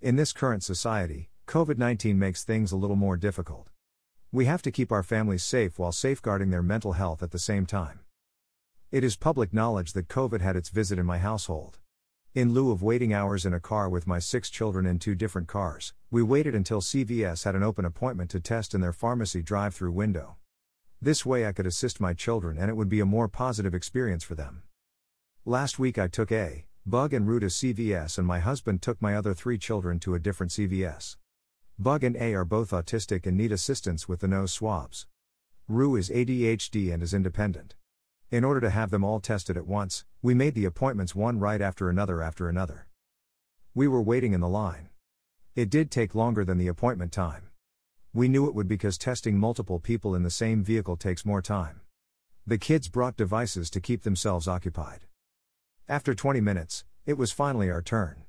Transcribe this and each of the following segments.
In this current society, COVID 19 makes things a little more difficult. We have to keep our families safe while safeguarding their mental health at the same time. It is public knowledge that COVID had its visit in my household. In lieu of waiting hours in a car with my six children in two different cars, we waited until CVS had an open appointment to test in their pharmacy drive through window. This way I could assist my children and it would be a more positive experience for them. Last week I took A, Bug and Rue to CVS and my husband took my other three children to a different CVS. Bug and A are both autistic and need assistance with the nose swabs. Rue is ADHD and is independent. In order to have them all tested at once, we made the appointments one right after another after another. We were waiting in the line. It did take longer than the appointment time. We knew it would because testing multiple people in the same vehicle takes more time. The kids brought devices to keep themselves occupied. After 20 minutes, it was finally our turn.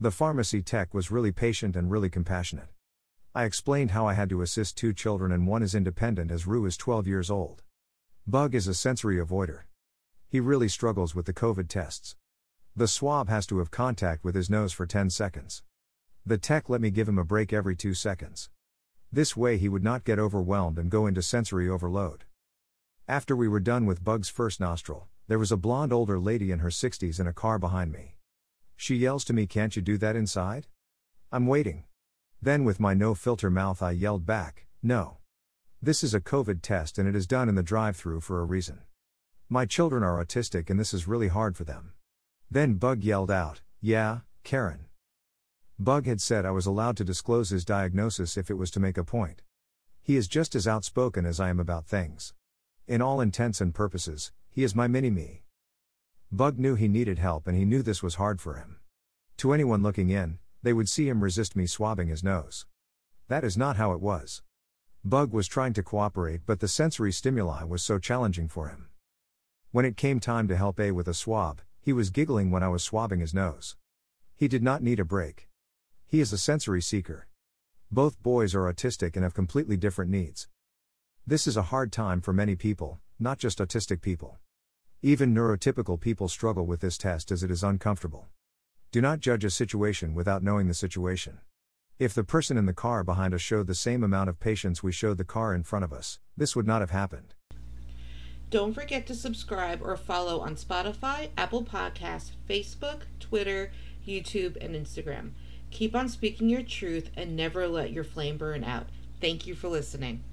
The pharmacy tech was really patient and really compassionate. I explained how I had to assist two children and one is independent as Rue is 12 years old. Bug is a sensory avoider. He really struggles with the COVID tests. The swab has to have contact with his nose for 10 seconds. The tech let me give him a break every 2 seconds. This way he would not get overwhelmed and go into sensory overload. After we were done with Bug's first nostril, there was a blonde older lady in her 60s in a car behind me. She yells to me, Can't you do that inside? I'm waiting. Then, with my no filter mouth, I yelled back, No. This is a COVID test and it is done in the drive through for a reason. My children are autistic and this is really hard for them. Then Bug yelled out, Yeah, Karen. Bug had said I was allowed to disclose his diagnosis if it was to make a point. He is just as outspoken as I am about things. In all intents and purposes, he is my mini me. Bug knew he needed help and he knew this was hard for him. To anyone looking in, they would see him resist me swabbing his nose. That is not how it was. Bug was trying to cooperate, but the sensory stimuli was so challenging for him. When it came time to help A with a swab, he was giggling when I was swabbing his nose. He did not need a break. He is a sensory seeker. Both boys are autistic and have completely different needs. This is a hard time for many people, not just autistic people. Even neurotypical people struggle with this test as it is uncomfortable. Do not judge a situation without knowing the situation. If the person in the car behind us showed the same amount of patience we showed the car in front of us, this would not have happened. Don't forget to subscribe or follow on Spotify, Apple Podcasts, Facebook, Twitter, YouTube, and Instagram. Keep on speaking your truth and never let your flame burn out. Thank you for listening.